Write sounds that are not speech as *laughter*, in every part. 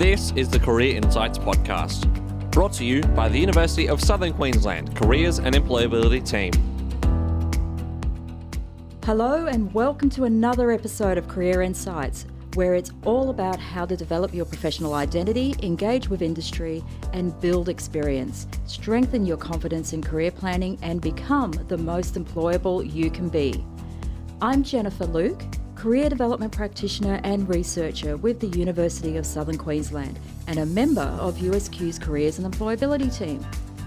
This is the Career Insights Podcast, brought to you by the University of Southern Queensland Careers and Employability Team. Hello, and welcome to another episode of Career Insights, where it's all about how to develop your professional identity, engage with industry, and build experience, strengthen your confidence in career planning, and become the most employable you can be. I'm Jennifer Luke career development practitioner and researcher with the University of Southern Queensland and a member of USQ's Careers and Employability team.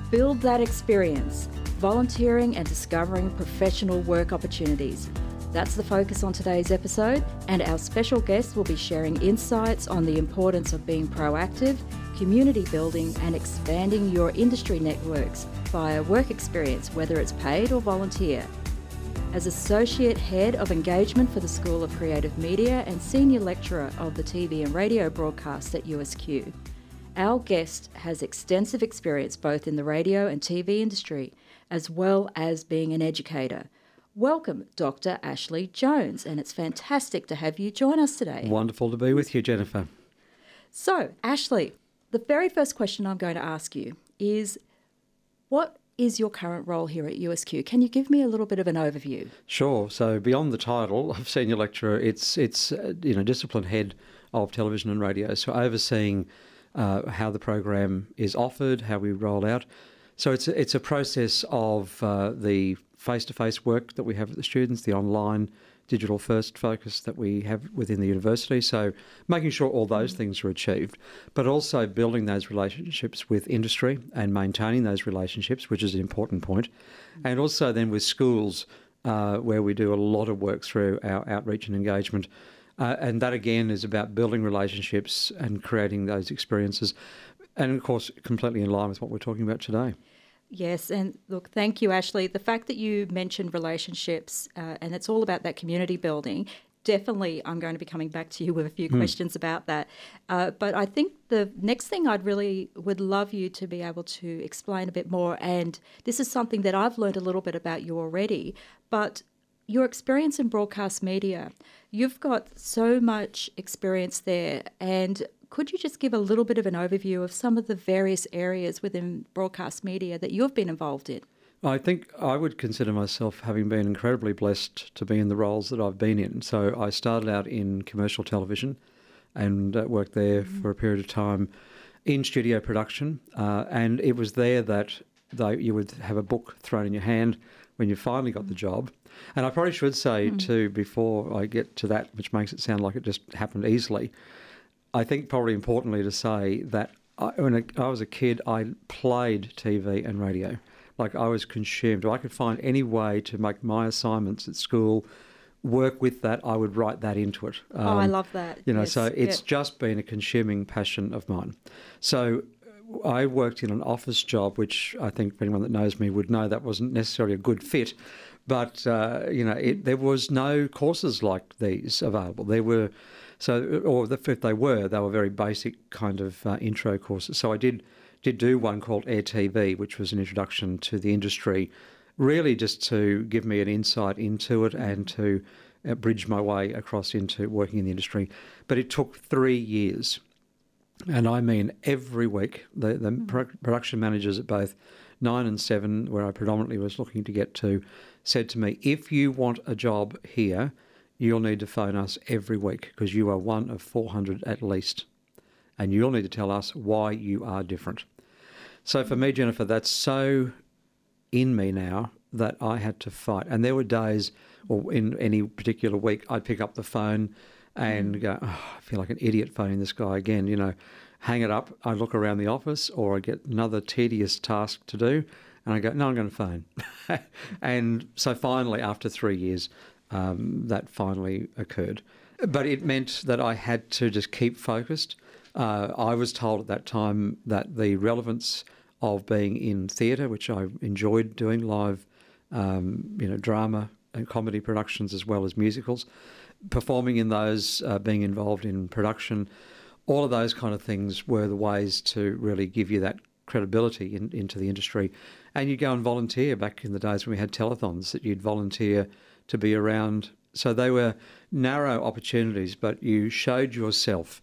Build that experience, volunteering and discovering professional work opportunities. That's the focus on today's episode, and our special guest will be sharing insights on the importance of being proactive, community building, and expanding your industry networks via work experience, whether it's paid or volunteer as Associate Head of Engagement for the School of Creative Media and Senior Lecturer of the TV and Radio broadcast at USQ. Our guest has extensive experience both in the radio and TV industry, as well as being an educator. Welcome, Dr. Ashley Jones, and it's fantastic to have you join us today. Wonderful to be with you, Jennifer. So, Ashley, the very first question I'm going to ask you is what is your current role here at USQ? Can you give me a little bit of an overview? Sure. So beyond the title of senior lecturer, it's it's uh, you know discipline head of television and radio. So overseeing uh, how the program is offered, how we roll out. So it's it's a process of uh, the face to face work that we have with the students, the online digital first focus that we have within the university. So making sure all those things are achieved, but also building those relationships with industry and maintaining those relationships, which is an important point, and also then with schools uh, where we do a lot of work through our outreach and engagement. Uh, and that again is about building relationships and creating those experiences. And of course, completely in line with what we're talking about today. Yes, and look, thank you, Ashley. The fact that you mentioned relationships uh, and it's all about that community building. Definitely, I'm going to be coming back to you with a few mm. questions about that. Uh, but I think the next thing I'd really would love you to be able to explain a bit more, and this is something that I've learned a little bit about you already, but your experience in broadcast media, you've got so much experience there, and could you just give a little bit of an overview of some of the various areas within broadcast media that you've been involved in? I think I would consider myself having been incredibly blessed to be in the roles that I've been in. So I started out in commercial television and uh, worked there mm-hmm. for a period of time in studio production. Uh, and it was there that they, you would have a book thrown in your hand when you finally got the job. And I probably should say, mm-hmm. too, before I get to that, which makes it sound like it just happened easily, I think probably importantly to say that I, when I was a kid, I played TV and radio. Like I was consumed. If I could find any way to make my assignments at school work with that, I would write that into it. Um, oh, I um, love that. You know, yes. so it's yep. just been a consuming passion of mine. So I worked in an office job, which I think anyone that knows me would know that wasn't necessarily a good fit. But uh, you know, it, there was no courses like these available. There were so, or if they were, they were very basic kind of uh, intro courses. So I did did do one called Air TV, which was an introduction to the industry, really just to give me an insight into it and to uh, bridge my way across into working in the industry. But it took three years, and I mean every week. The the mm. pro- production managers at both Nine and Seven, where I predominantly was looking to get to, said to me, "If you want a job here." You'll need to phone us every week because you are one of 400 at least. And you'll need to tell us why you are different. So for me, Jennifer, that's so in me now that I had to fight. And there were days, or in any particular week, I'd pick up the phone and go, oh, I feel like an idiot phoning this guy again. You know, hang it up. I look around the office, or I get another tedious task to do, and I go, no, I'm going to phone. *laughs* and so finally, after three years, um, that finally occurred. But it meant that I had to just keep focused. Uh, I was told at that time that the relevance of being in theatre, which I enjoyed doing live, um, you know, drama and comedy productions as well as musicals, performing in those, uh, being involved in production, all of those kind of things were the ways to really give you that credibility in, into the industry. And you'd go and volunteer back in the days when we had telethons, that you'd volunteer to be around. So they were narrow opportunities, but you showed yourself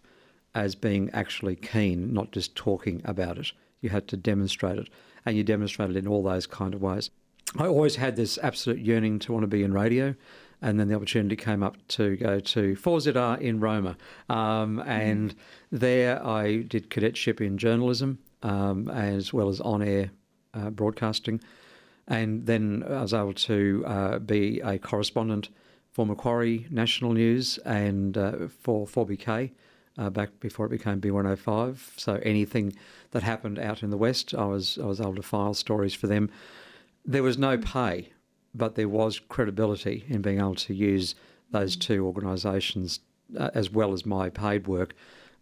as being actually keen, not just talking about it. You had to demonstrate it, and you demonstrated it in all those kind of ways. I always had this absolute yearning to want to be in radio, and then the opportunity came up to go to 4ZR in Roma. Um, and mm. there I did cadetship in journalism um, as well as on air uh, broadcasting. And then I was able to uh, be a correspondent for Macquarie National News and uh, for 4BK. Uh, back before it became B105. So anything that happened out in the West, I was I was able to file stories for them. There was no pay but there was credibility in being able to use those two organisations uh, as well as my paid work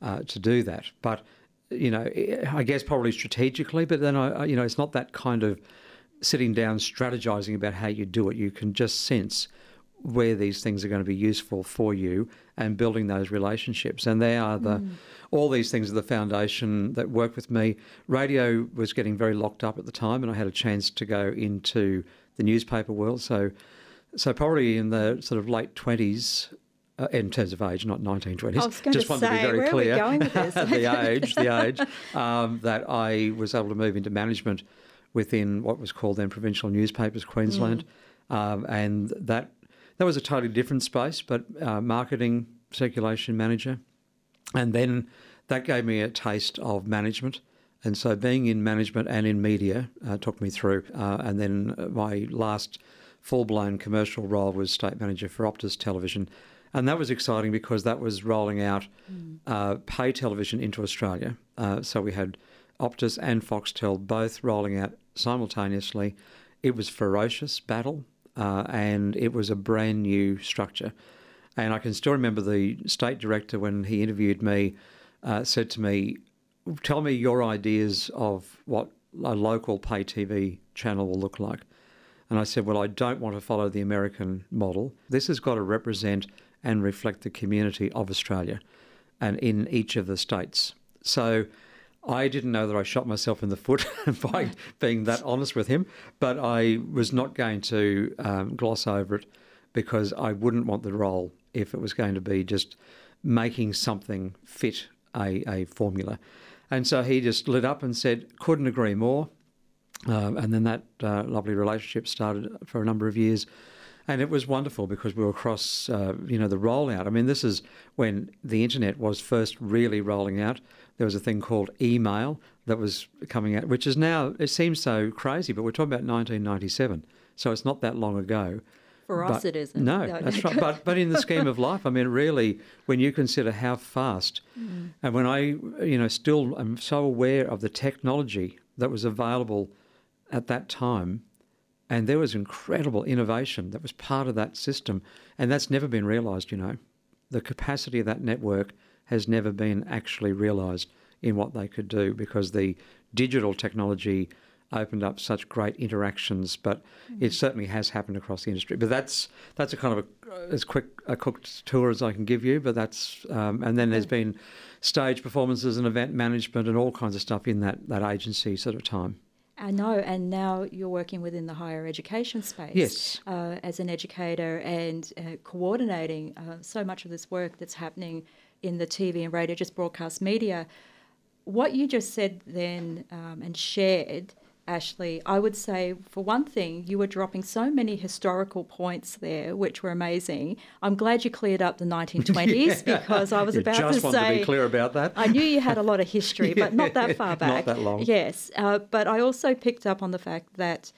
uh, to do that. But you know, I guess probably strategically, but then I, you know, it's not that kind of sitting down strategizing about how you do it. You can just sense where these things are going to be useful for you and building those relationships. And they are the mm. all these things are the foundation that work with me. Radio was getting very locked up at the time, and I had a chance to go into the newspaper world. So, so probably in the sort of late twenties, uh, in terms of age, not 1920s. Just wanted say, to be very clear. *laughs* the *laughs* age, the age um, that I was able to move into management within what was called then Provincial Newspapers Queensland, mm. um, and that that was a totally different space, but uh, marketing circulation manager, and then that gave me a taste of management. And so being in management and in media uh, took me through. Uh, and then my last full blown commercial role was state manager for Optus Television. And that was exciting because that was rolling out mm. uh, pay television into Australia. Uh, so we had Optus and Foxtel both rolling out simultaneously. It was ferocious battle uh, and it was a brand new structure. And I can still remember the state director when he interviewed me uh, said to me, tell me your ideas of what a local pay TV channel will look like. And I said, Well, I don't want to follow the American model. This has got to represent and reflect the community of Australia and in each of the states. So I didn't know that I shot myself in the foot *laughs* by being that honest with him, but I was not going to um, gloss over it because I wouldn't want the role if it was going to be just making something fit a, a formula. And so he just lit up and said, couldn't agree more. Um, and then that uh, lovely relationship started for a number of years. And it was wonderful because we were across, uh, you know, the rollout. I mean, this is when the internet was first really rolling out. There was a thing called email that was coming out, which is now, it seems so crazy, but we're talking about 1997. So it's not that long ago. For us, it isn't. No, no, that's right. But but in the scheme of *laughs* life, I mean, really, when you consider how fast, mm. and when I, you know, still am so aware of the technology that was available at that time, and there was incredible innovation that was part of that system, and that's never been realised. You know, the capacity of that network has never been actually realised in what they could do because the digital technology opened up such great interactions. But mm-hmm. it certainly has happened across the industry. But that's that's a kind of a, as quick a cooked tour as I can give you. But that's um, and then there's been stage performances and event management and all kinds of stuff in that that agency sort of time. I know, and now you're working within the higher education space. Yes. Uh, as an educator and uh, coordinating uh, so much of this work that's happening in the TV and radio, just broadcast media. What you just said then um, and shared Ashley, I would say, for one thing, you were dropping so many historical points there, which were amazing. I'm glad you cleared up the 1920s yeah. *laughs* because I was you about to say. I just want to be clear about that. I knew you had a lot of history, yeah. but not that far *laughs* back. Not that long. Yes, uh, but I also picked up on the fact that,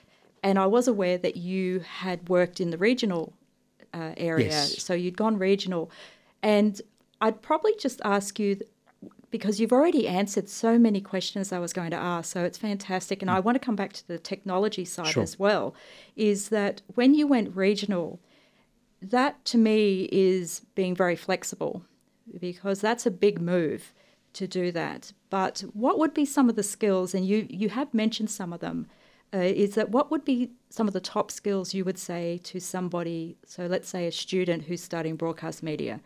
and I was aware that you had worked in the regional uh, area, yes. so you'd gone regional, and I'd probably just ask you because you've already answered so many questions I was going to ask. So it's fantastic. And I want to come back to the technology side sure. as well. Is that when you went regional, that to me is being very flexible because that's a big move to do that. But what would be some of the skills, and you, you have mentioned some of them, uh, is that what would be some of the top skills you would say to somebody, so let's say a student who's studying broadcast media,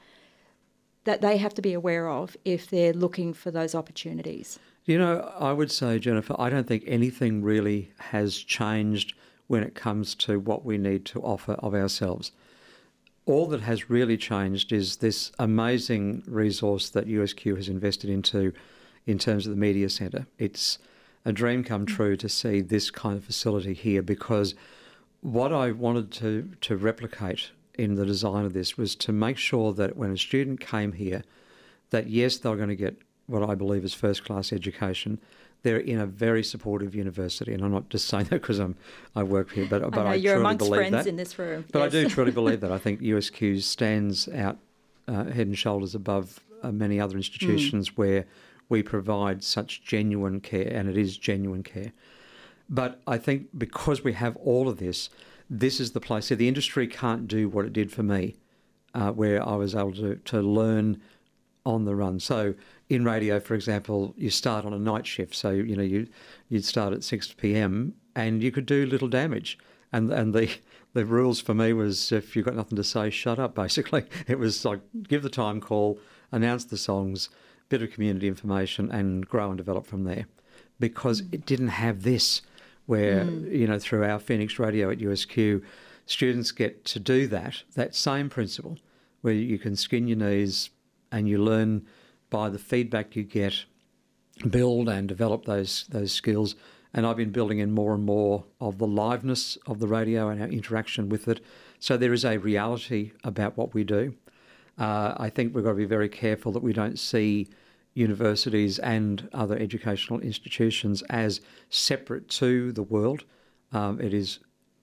that they have to be aware of if they're looking for those opportunities? You know, I would say, Jennifer, I don't think anything really has changed when it comes to what we need to offer of ourselves. all that has really changed is this amazing resource that USQ has invested into in terms of the media centre. It's a dream come mm. true to see this kind of facility here because what I wanted to, to replicate in the design of this was to make sure that when a student came here, that yes, they're going to get what I believe is first class education. They're in a very supportive university, and I'm not just *laughs* saying that because I'm I work here, but but I, know, I you're truly amongst believe friends that. in this room. But I do truly believe that. I *laughs* think USQ stands out uh, head and shoulders above uh, many other institutions Mm. where we provide such genuine care, and it is genuine care. But I think because we have all of this, this is the place. So the industry can't do what it did for me, uh, where I was able to, to learn on the run. So in radio, for example, you start on a night shift. So you know you you'd start at six p.m. and you could do little damage. And and the *laughs* the rules for me was if you've got nothing to say, shut up. *laughs* Basically, it was like give the time call, announce the songs, bit of community information, and grow and develop from there. Because it didn't have this, where you know through our Phoenix Radio at USQ, students get to do that that same principle, where you can skin your knees and you learn by the feedback you get, build and develop those those skills. And I've been building in more and more of the liveness of the radio and our interaction with it. So there is a reality about what we do. Uh, I think we've got to be very careful that we don't see universities and other educational institutions as separate to the world. Um, it is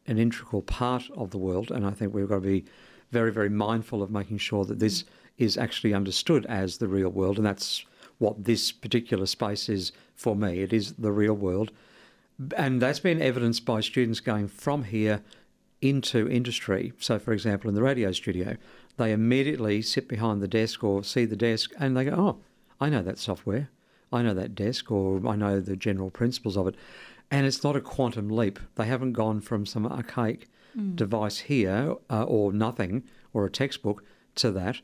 an integral part of the world, and I think we've got to be very, very mindful of making sure that this is actually understood as the real world, and that's what this particular space is for me. It is the real world, and that's been evidenced by students going from here into industry. So, for example, in the radio studio, they immediately sit behind the desk or see the desk and they go, Oh, I know that software. I know that desk, or I know the general principles of it. And it's not a quantum leap. They haven't gone from some archaic device here uh, or nothing or a textbook to that.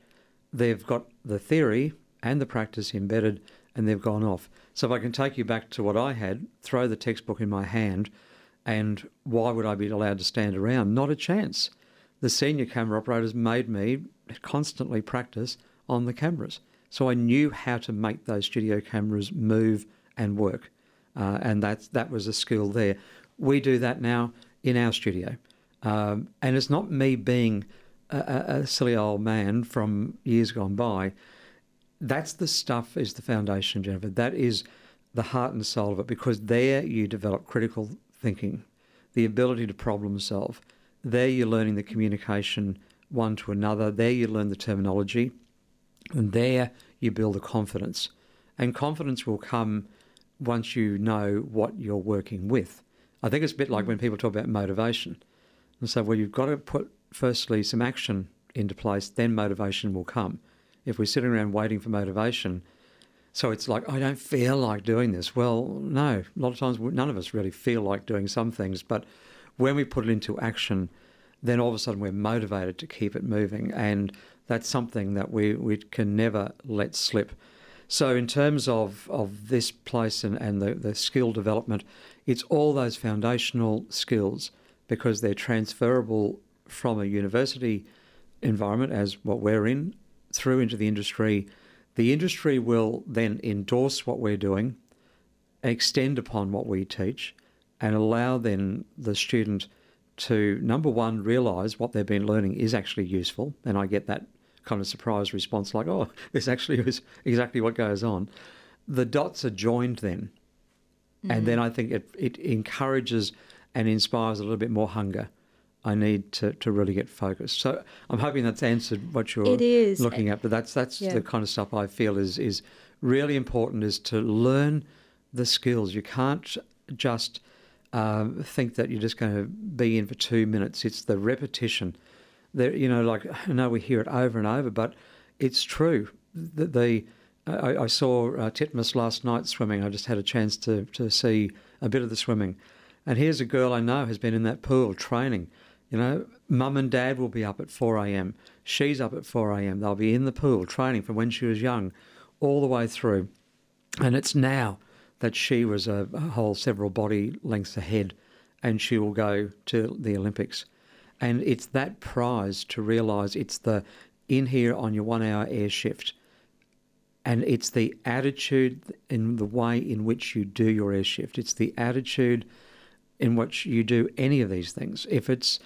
They've got the theory and the practice embedded and they've gone off. So if I can take you back to what I had, throw the textbook in my hand, and why would I be allowed to stand around? Not a chance. The senior camera operators made me constantly practice on the cameras. So I knew how to make those studio cameras move and work. Uh, and that's, that was a skill there. We do that now in our studio. Um, and it's not me being a, a, silly old man from years gone by. That's the stuff, is the foundation, Jennifer. That is the heart and soul of it because there you develop critical thinking, the ability to problem solve. There you're learning the communication one to another. There you learn the terminology. And there you build a confidence. And confidence will come once you know what you're working with. I think it's a bit like when people talk about motivation. And so, well, you've got to put firstly some action into place, then motivation will come. If we're sitting around waiting for motivation, so it's like, I don't feel like doing this. Well, no, a lot of times none of us really feel like doing some things, but when we put it into action, then all of a sudden we're motivated to keep it moving. And that's something that we, we can never let slip. So, in terms of, of this place and, and the, the skill development, it's all those foundational skills because they're transferable from a university environment, as what we're in, through into the industry. The industry will then endorse what we're doing, extend upon what we teach, and allow then the student to, number one, realise what they've been learning is actually useful. And I get that kind of surprise response like, oh, *laughs* this actually is exactly what goes on. The dots are joined then. And then mm. I think it, it encourages and inspires a little bit more hunger. I need to, to really get focused. So I'm hoping that's answered what you're looking at. But that's that's Yeah. the kind of stuff I feel is is really important is to learn the skills. You can't just um, think that you're just going to be in for two minutes. It's the repetition. There, you know, like *laughs* I know we hear it over and over, but it's true. The, the I, I saw uh, Titmus last night swimming. I just had a chance to to see a bit of the swimming, and here's a girl I know has been in that pool training. You know, mum and dad will be up at 4 a.m. She's up at 4 a.m. They'll be in the pool training from when she was young, all the way through, and it's now that she was a, whole several body lengths ahead, and she will go to the Olympics. And it's that prize to realise it's the in here on your one hour air shift. And it's the attitude in the way in which you do your air shift. It's the attitude in which you do any of these things. If it's,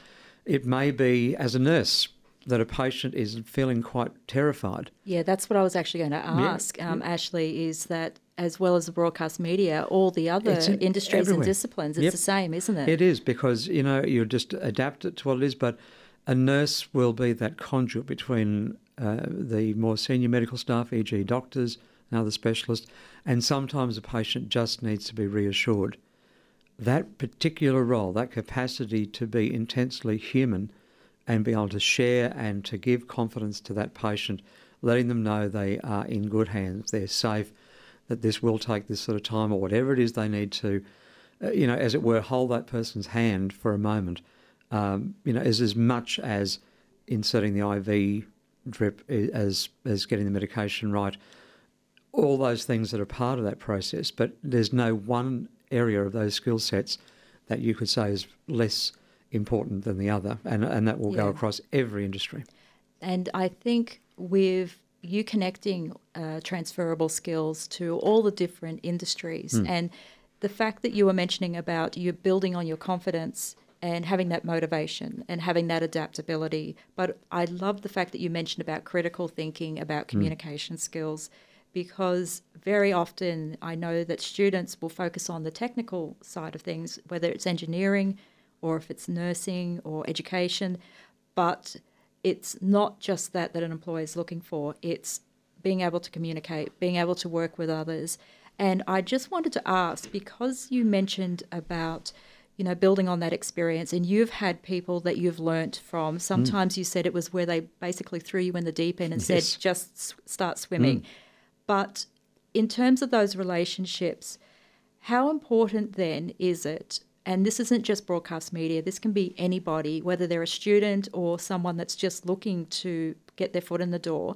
it may be as a nurse that a patient is feeling quite terrified. Yeah, that's what I was actually going to ask, yeah, um, yeah. Ashley, is that as well as the broadcast media, all the other industries everywhere. and disciplines, it's yep. the same, isn't it? It is because, you know, you just adapt it to what it is, but a nurse will be that conduit between uh, the more senior medical staff, e.g., doctors and other specialists, and sometimes a patient just needs to be reassured. That particular role, that capacity to be intensely human and be able to share and to give confidence to that patient, letting them know they are in good hands, they're safe, that this will take this sort of time or whatever it is they need to, uh, you know, as it were, hold that person's hand for a moment, um, you know, is as much as inserting the IV drip as as getting the medication right. All those things that are part of that process, but there's no one area of those skill sets that you could say is less important than the other, and and that will yeah. go across every industry. And I think with you connecting uh, transferable skills to all the different industries, mm. and the fact that you were mentioning about you building on your confidence and having that motivation and having that adaptability. But I love the fact that you mentioned about critical thinking, about hmm. communication mm. skills, because very often I know that students will focus on the technical side of things, whether it's engineering or if it's nursing or education, but it's not just that that an employer is looking for, it's being able to communicate, being able to work with others. And I just wanted to ask because you mentioned about you know, building on that experience. And you've had people that you've learnt from. Sometimes mm. you said it was where they basically threw you in the deep end and yes. said, just start swimming. Mm. But in terms of those relationships, how important then is it? And this isn't just broadcast media, this can be anybody, whether they're a student or someone that's just looking to get their foot in the door.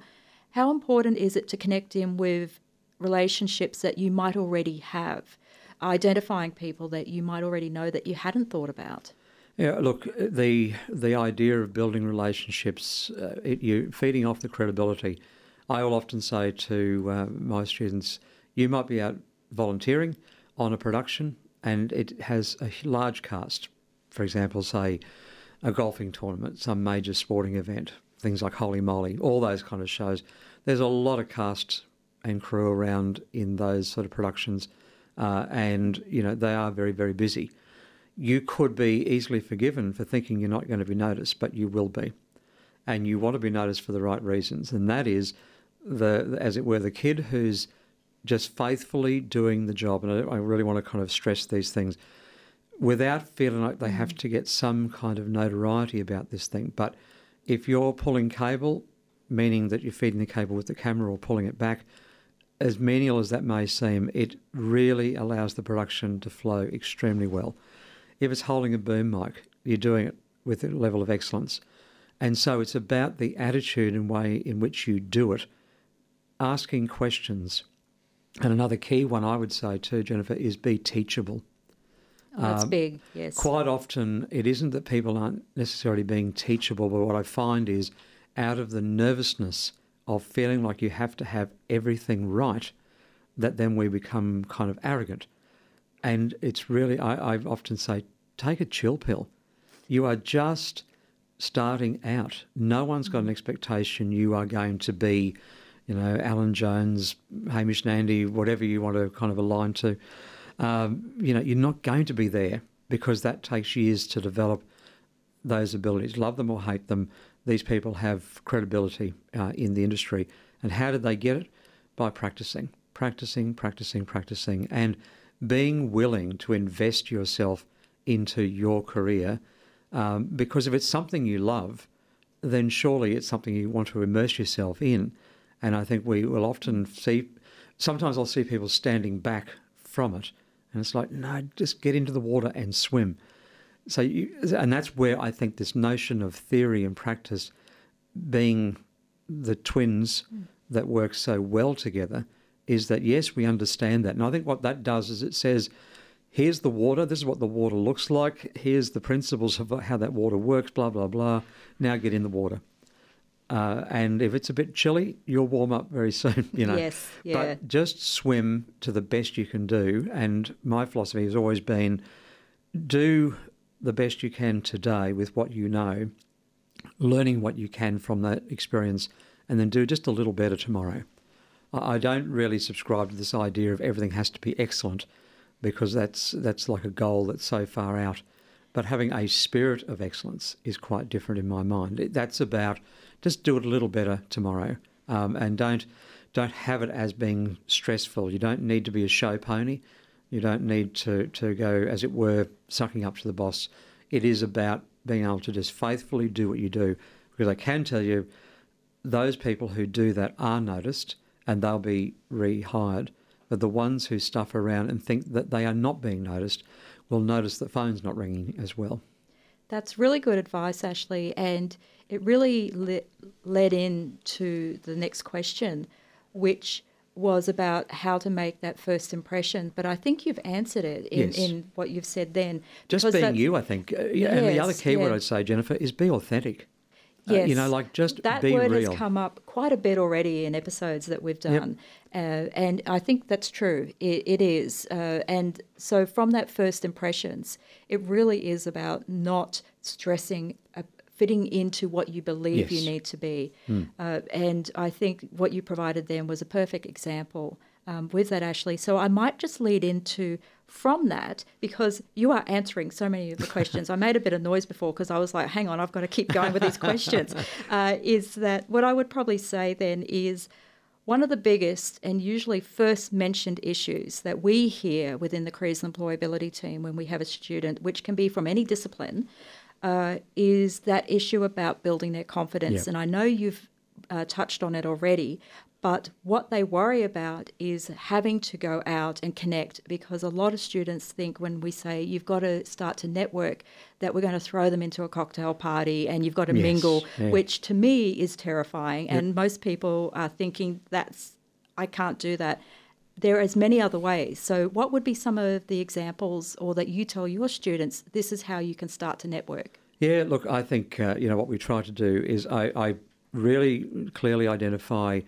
How important is it to connect in with relationships that you might already have? identifying people that you might already know that you hadn't thought about. Yeah, look, the the idea of building relationships, uh, it, you feeding off the credibility. I will often say to uh, my students, you might be out volunteering on a production, and it has a large cast. For example, say a golfing tournament, some major sporting event, things like Holey Moley, all those kind of shows. There's a lot of cast and crew around in those sort of productions uh, and you know they are very very busy. You could be easily forgiven for thinking you're not going to be noticed, but you will be, and you want to be noticed for the right reasons, and that is the as it were the kid who's just faithfully doing the job. And I, I really want to kind of stress these things without feeling like they have mm. to get some kind of notoriety about this thing. But if you're pulling cable, meaning that you're feeding the cable with the camera or pulling it back, as menial as that may seem, it really allows the production to flow extremely well. If it's holding a boom mic, you're doing it with a level of excellence. And so it's about the attitude and way in which you do it, asking questions. And another key one I would say too, Jennifer, is be teachable. Oh, that's um, big, yes. Quite often, it isn't that people aren't necessarily being teachable, but what I find is out of the nervousness of feeling like you have to have everything right, that then we become kind of arrogant. And it's really, I, I often say, take a chill pill. You are just starting out. No one's got an expectation you are going to be, you know, Alan Jones, Hamish and Andy, whatever you want to kind of align to. Um, you know, you're not going to be there because that takes years to develop those abilities. Love them or hate them, these people have credibility uh, in the industry. And how did they get it? By practicing, practicing, practicing, practicing, and being willing to invest yourself into your career. Um, because if it's something you love, then surely it's something you want to immerse yourself in. And I think we will often see, sometimes I'll see people standing back from it, and it's like, no, just get into the water and swim. So, you, and that's where I think this notion of theory and practice being the twins mm. that work so well together is that yes, we understand that. And I think what that does is it says, here's the water, this is what the water looks like, here's the principles of how that water works, blah, blah, blah. Now get in the water. Uh, and if it's a bit chilly, you'll warm up very soon, *laughs* you know. Yes, yeah. But just swim to the best you can do. And my philosophy has always been do the best you can today with what you know, learning what you can from that experience, and then do just a little better tomorrow. I don't really subscribe to this idea of everything has to be excellent because that's that's like a goal that's so far out. But having a spirit of excellence is quite different in my mind. That's about just do it a little better tomorrow, um, and don't don't have it as being stressful. You don't need to be a show pony. You don't need to to go, as it were, sucking up to the boss. It is about being able to just faithfully do what you do, because I can tell you, those people who do that are noticed and they'll be rehired. But the ones who stuff around and think that they are not being noticed will notice the phone's not ringing as well. That's really good advice, Ashley. And it really le- led into the next question, which was about how to make that first impression. But I think you've answered it in, Yes. in what you've said then. Just being you, I think. Uh, yeah, and the other Yes, key word. I'd say, Jennifer, is be authentic. Uh, Yes. you know, like just that word real. has come up quite a bit already in episodes that we've Yep. done, uh, and I think that's true. It, it is, uh, and so from that first impressions, it really is about not stressing. Uh, Fitting into what you believe Yes. you need to be. Uh, and I think what you provided then was a perfect example um, with that, Ashley. So I might just lead into from that because you are answering so many of the questions. I made a bit of noise before because I was like, hang on, I've got to keep going with these questions. *laughs* Uh, is that what I would probably say then is one of the biggest and usually first mentioned issues that we hear within the careers and employability team when we have a student, which can be from any discipline, uh, is that issue about building their confidence. Yep. And I know you've uh, touched on it already, but what they worry about is having to go out and connect because a lot of students think when we say you've got to start to network that we're going to throw them into a cocktail party and you've got to Yes, mingle, yeah. which to me is terrifying. And most people are thinking that's, I can't do that. There are as many other ways. So, what would be some of the examples or that you tell your students this is how you can start to network? Yeah, look, I think uh, you know what we try to do is I, I really clearly identify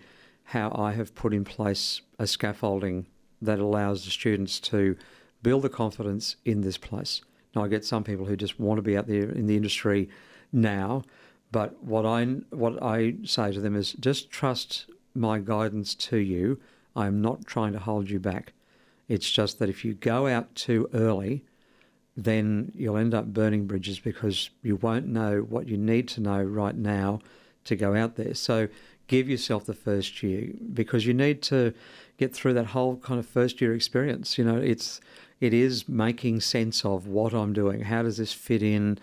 how I have put in place a scaffolding that allows the students to build the confidence in this place. Now, I get some people who just want to be out there in the industry now, but what I what I say to them is just trust my guidance to you. I am not trying to hold you back. It's just that if you go out too early, then you'll end up burning bridges because you won't know what you need to know right now to go out there. So give yourself the first year because you need to get through that whole kind of first year experience. You know, it's it is making sense of what I'm doing. How does this fit in?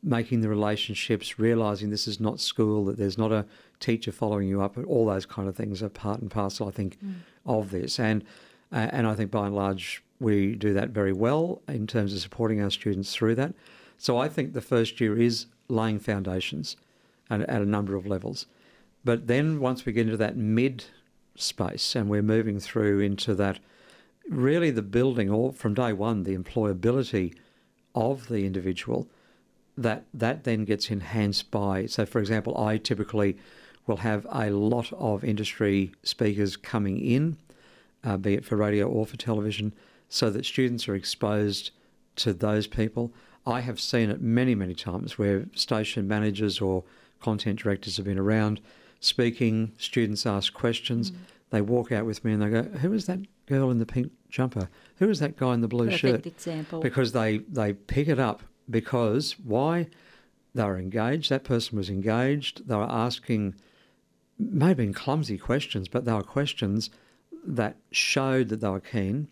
Making the relationships, realizing this is not school, that there's not a teacher following you up, all those kind of things are part and parcel, I think, of this. And uh, and I think by and large we do that very well in terms of supporting our students through that. So I think the first year is laying foundations at, at a number of levels. But then once we get into that mid space and we're moving through into that, really the building, or from day one, the employability of the individual, that that then gets enhanced by. So, for example, I typically will have a lot of industry speakers coming in, uh, be it for radio or for television, so that students are exposed to those people. I have seen it many, many times where station managers or content directors have been around speaking, students ask questions, mm. they walk out with me and they go, Who is that girl in the pink jumper? Who is that guy in the blue Perfect shirt? example. Because they, they pick it up because why? They were engaged, that person was engaged, they were asking may have been clumsy questions, but they were questions that showed that they were keen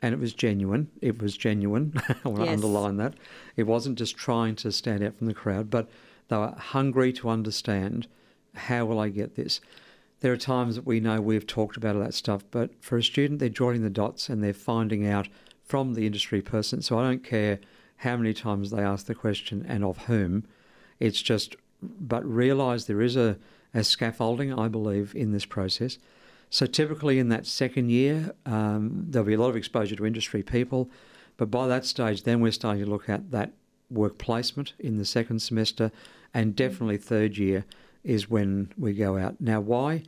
and it was genuine. It was genuine. *laughs* I want to underline that. It wasn't just trying to stand out from the crowd, but they were hungry to understand how will I get this. There are times that we know we've talked about all that stuff, but for a student, they're joining the dots and they're finding out from the industry person. So I don't care how many times they ask the question and of whom. It's just, but realise there is a, a scaffolding, I believe, in this process. So typically in that second year, um, there'll be a lot of exposure to industry people. But by that stage, then we're starting to look at that work placement in the second semester, and definitely third year is when we go out. Now, why?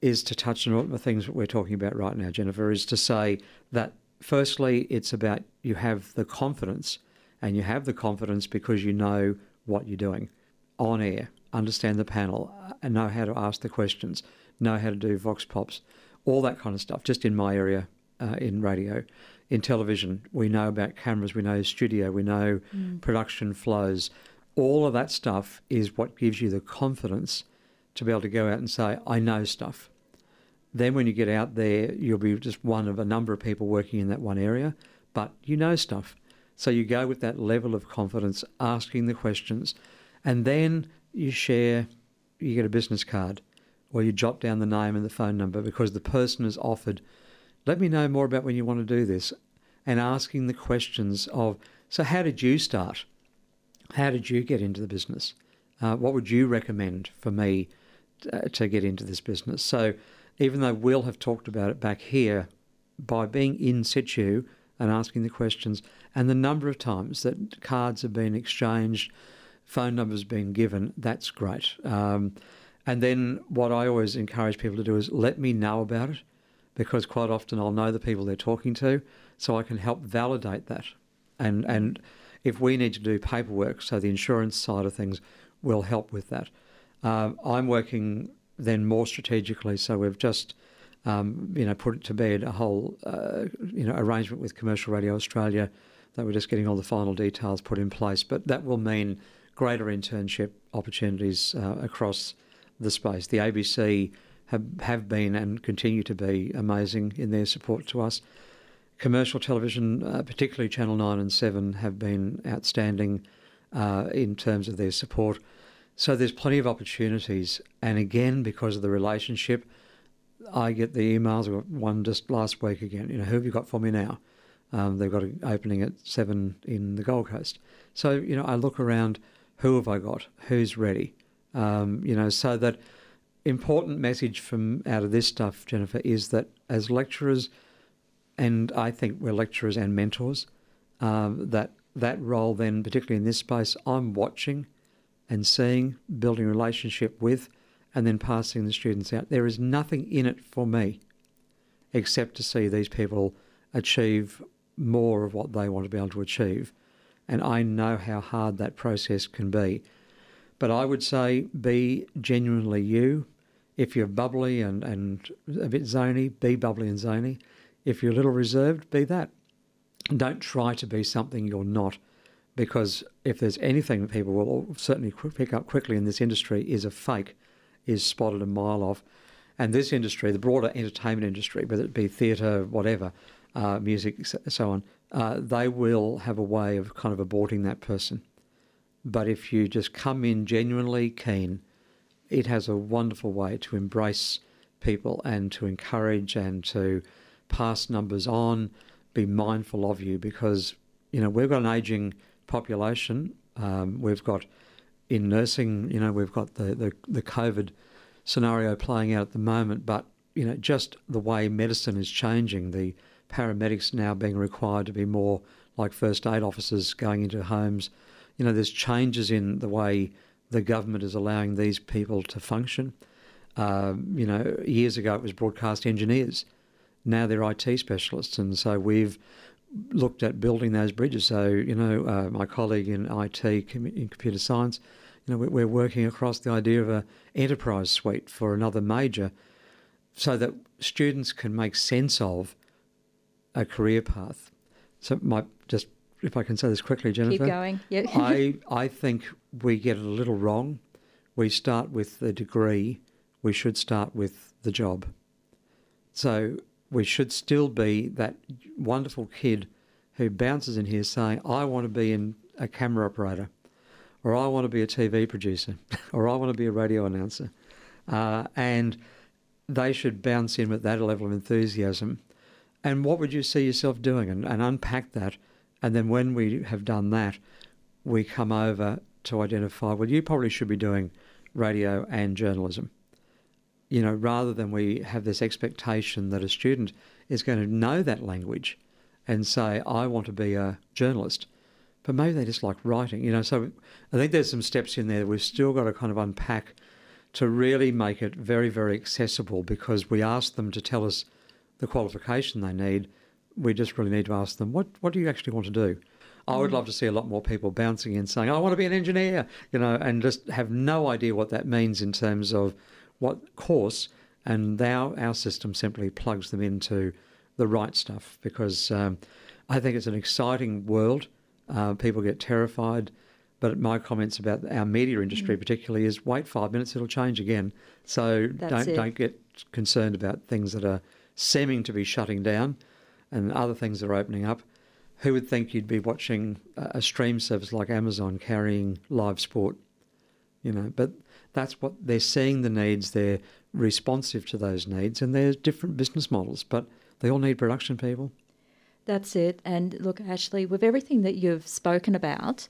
Is to touch on all the things that we're talking about right now, Jennifer, is to say that firstly, it's about you have the confidence, and you have the confidence because you know what you're doing on air, understand the panel, and know how to ask the questions, know how to do vox pops, all that kind of stuff, just in my area uh, in radio. In television, we know about cameras, we know studio, we know mm. production flows. All of that stuff is what gives you the confidence to be able to go out and say, I know stuff. Then, when you get out there, you'll be just one of a number of people working in that one area, but you know stuff. So you go with that level of confidence, asking the questions, and then you share, you get a business card or you jot down the name and the phone number because the person has offered, let me know more about when you want to do this, and asking the questions of, so how did you start? How did you get into the business? Uh, what would you recommend for me uh, to get into this business? So, even though we'll have talked about it back here, by being in situ and asking the questions, and the number of times that cards have been exchanged, phone numbers being given, that's great. Um, and then what I always encourage people to do is let me know about it because quite often I'll know the people they're talking to so I can help validate that. And, and if we need to do paperwork, so the insurance side of things will help with that. Uh, I'm working then more strategically, so we've just um, you know put to bed a whole uh, you know arrangement with Commercial Radio Australia that we're just getting all the final details put in place. But that will mean greater internship opportunities uh, across the space. The ABC have, have been and continue to be amazing in their support to us. Commercial television, uh, particularly Channel 9 and 7, have been outstanding uh, in terms of their support. So there's plenty of opportunities. And again, because of the relationship, I get the emails. One just last week again. You know, who have you got for me now? Um, they've got an opening at seven in the Gold Coast. So, you know, I look around, who have I got? Who's ready? Um, you know, so that important message from out of this stuff, Jennifer, is that as lecturers, and I think we're lecturers and mentors, um, that that role then, particularly in this space, I'm watching and seeing, building relationship with, and then passing the students out. There is nothing in it for me except to see these people achieve more of what they want to be able to achieve. And I know how hard that process can be. But I would say be genuinely you. If you're bubbly and, and a bit zany, be bubbly and zany. If you're a little reserved, be that. Don't try to be something you're not, because if there's anything that people will certainly pick up quickly in this industry is a fake, is spotted a mile off. And this industry, the broader entertainment industry, whether it be theatre, whatever, uh, music, so on, uh, they will have a way of kind of aborting that person. But if you just come in genuinely keen, it has a wonderful way to embrace people and to encourage and to pass numbers on, be mindful of you because, you know, we've got an aging population. Um, we've got in nursing, you know, we've got the, the, the COVID scenario playing out at the moment, but, you know, just the way medicine is changing, the paramedics now being required to be more like first aid officers going into homes you know, there's changes in the way the government is allowing these people to function. Um, you know, years ago it was broadcast engineers. Now they're IT specialists, and so we've looked at building those bridges. So, you know, uh, my colleague in IT, in computer science, you know, we're working across the idea of a enterprise suite for another major, so that students can make sense of a career path. So, my just if I can say this quickly, Jennifer. Keep going. Yep. *laughs* I, *laughs* I think we get it a little wrong. We start with the degree, we should start with the job. So we should still be that wonderful kid who bounces in here saying, I want to be in a camera operator, or I want to be a TV producer, *laughs* or I want to be a radio announcer. Uh, and they should bounce in with that level of enthusiasm. And what would you see yourself doing? And, and unpack that and then when we have done that, we come over to identify, well, you probably should be doing radio and journalism. You know, rather than we have this expectation that a student is going to know that language and say, I want to be a journalist. But maybe they just like writing, you know. So I think there's some steps in there that we've still got to kind of unpack to really make it very, very accessible because we ask them to tell us the qualification they need. We just really need to ask them, what, what do you actually want to do? I would love to see a lot more people bouncing in saying, I want to be an engineer, you know, and just have no idea what that means in terms of what course. And our, our system simply plugs them into the right stuff because um, I think it's an exciting world. Uh, people get terrified. But my comments about our media industry, mm. particularly, is wait five minutes, it'll change again. So That's don't it. don't get concerned about things that are seeming to be shutting down, and other things that are opening up. Who would think you'd be watching a stream service like Amazon carrying live sport? You know, but that's what they're seeing the needs. They're responsive to those needs, and there's different business models, but they all need production people. That's it. And look, Ashley, with everything that you've spoken about,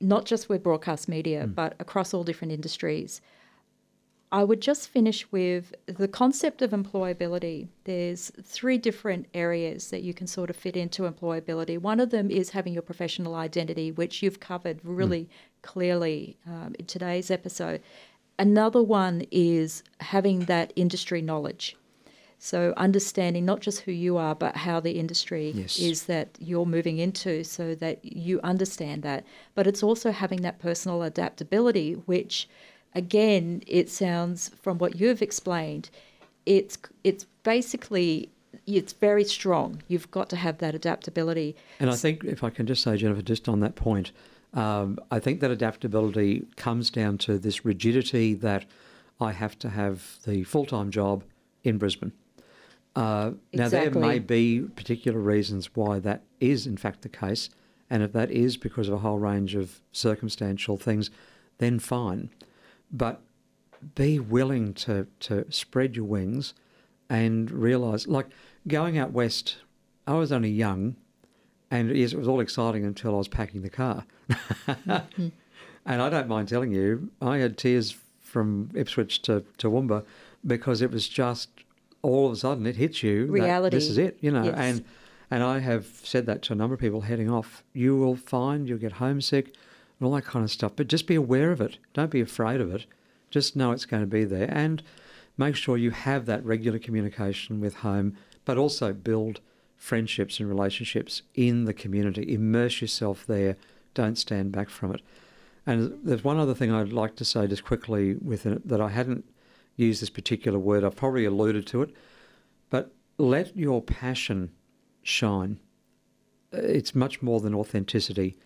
not just with broadcast media, mm. but across all different industries, I would just finish with the concept of employability. There's three different areas that you can sort of fit into employability. One of them is having your professional identity, which you've covered really mm. Clearly um, in today's episode. Another one is having that industry knowledge. So understanding not just who you are, but how the industry yes. is that you're moving into, so that you understand that. But it's also having that personal adaptability, which again, it sounds from what you've explained, it's it's basically it's very strong. You've got to have that adaptability. And I think, if I can just say, Jennifer, just on that point, um, I think that adaptability comes down to this rigidity that I have to have the full time job in Brisbane. Uh, now, there may be particular reasons why that is, in fact, the case. And if that is because of a whole range of circumstantial things, then fine but be willing to, to spread your wings and realize, like going out west, I was only young, and yes, it was all exciting until I was packing the car. mm-hmm. *laughs* And I don't mind telling you, I had tears from Ipswich to Toowoomba because it was just all of a sudden it hits you. Reality. This is it, you know. Yes. And and I have said that to a number of people heading off. You will find you'll get homesick and all that kind of stuff. But just be aware of it. Don't be afraid of it. Just know it's going to be there and make sure you have that regular communication with home, but also build friendships and relationships in the community. Immerse yourself there. Don't stand back from it. And there's one other thing I'd like to say just quickly with it that I hadn't used this particular word. I've probably alluded to it, but let your passion shine. It's much more than authenticity.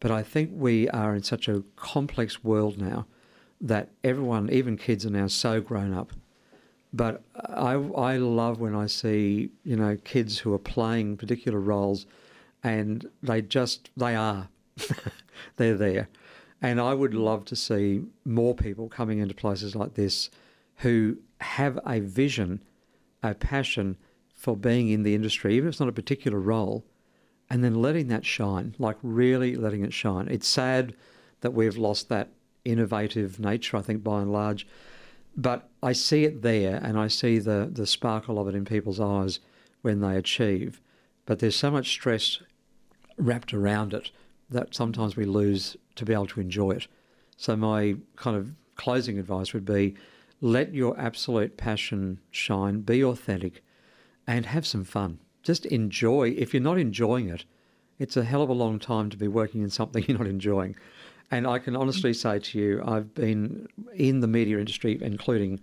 But I think we are in such a complex world now that everyone, even kids, are now so grown up. But I, I love when I see, you know, kids who are playing particular roles and they just, they are. *laughs* They're there. And I would love to see more people coming into places like this who have a vision, a passion for being in the industry, even if it's not a particular role, and then letting that shine, like really letting it shine. It's sad that we've lost that innovative nature, I think, by and large. But I see it there and I see the, the sparkle of it in people's eyes when they achieve. But there's so much stress wrapped around it that sometimes we lose to be able to enjoy it. So, my kind of closing advice would be let your absolute passion shine, be authentic, and have some fun just enjoy. If you're not enjoying it, it's a hell of a long time to be working in something *laughs* you're not enjoying. And I can honestly say to you, I've been in the media industry, including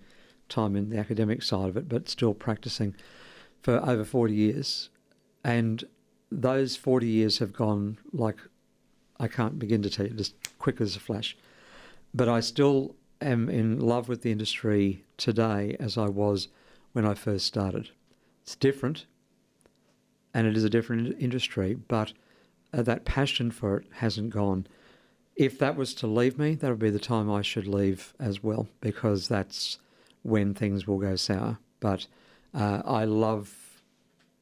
time in the academic side of it, but still practicing for over 40 years. And those 40 years have gone like I can't begin to tell you, just quick as a flash. But I still am in love with the industry today as I was when I first started. It's different, and it is a different industry, but uh, that passion for it hasn't gone. If that was to leave me, that would be the time I should leave as well, because that's when things will go sour. But uh, I love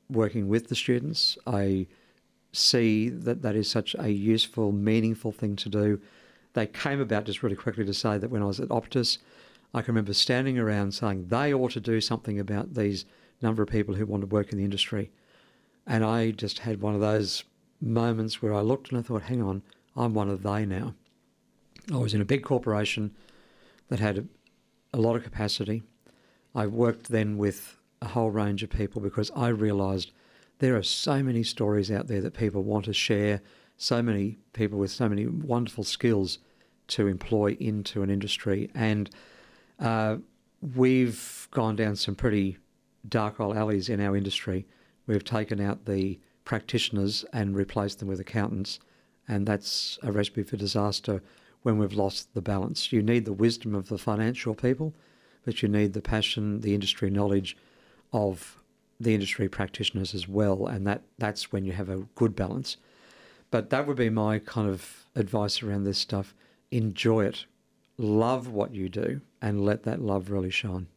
working with the students. I see that that is such a useful, meaningful thing to do. They came about just really quickly to say that when I was at Optus, I can remember standing around saying they ought to do something about these number of people who want to work in the industry And I just had one of those moments where I looked and I thought, hang on, I'm one of they now. I was in a big corporation that had a, a lot of capacity. I worked then with a whole range of people because I realised there are so many stories out there that people want to share, so many people with so many wonderful skills to employ into an industry. And uh, we've gone down some pretty dark old alleys in our industry. We've taken out the practitioners and replaced them with accountants, and that's a recipe for disaster when we've lost the balance. You need the wisdom of the financial people, but you need the passion, the industry knowledge of the industry practitioners as well, and that, that's when you have a good balance. But that would be my kind of advice around this stuff. Enjoy it, love what you do, and let that love really shine.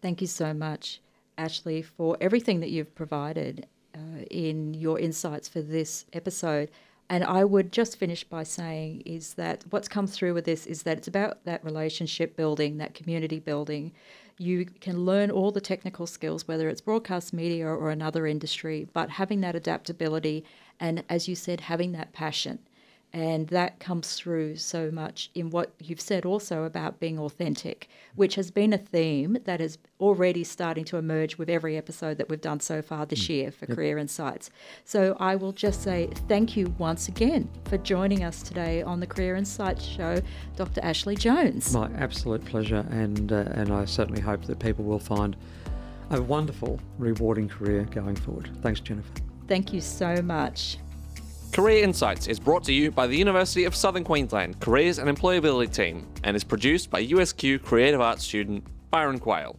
Thank you so much, Ashley, for everything that you've provided uh, in your insights for this episode. And I would just finish by saying is that what's come through with this is that it's about that relationship building, that community building. You can learn all the technical skills, whether it's broadcast media or another industry, but having that adaptability and, as you said, having that passion and that comes through so much in what you've said also about being authentic, which has been a theme that is already starting to emerge with every episode that we've done so far this mm. year for yep. Career Insights. So I will just say thank you once again for joining us today on the Career Insights show, Dr. Ashley Jones. My absolute pleasure, and uh, and I certainly hope that people will find a wonderful, rewarding career going forward. Thanks, Jennifer. Thank you so much. Career Insights is brought to you by the University of Southern Queensland Careers and Employability Team and is produced by USQ Creative Arts student Byron Quayle.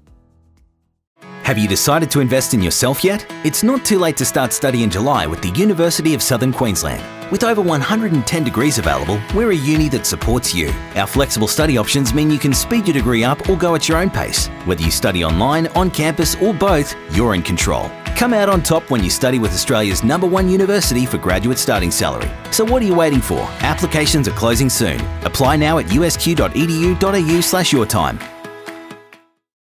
Have you decided to invest in yourself yet? It's not too late to start study in July with the University of Southern Queensland. With over 110 degrees available, we're a uni that supports you. Our flexible study options mean you can speed your degree up or go at your own pace. Whether you study online, on campus, or both, you're in control. Come out on top when you study with Australia's number one university for graduate starting salary. So what are you waiting for? Applications are closing soon. Apply now at usq.edu.au slash your time.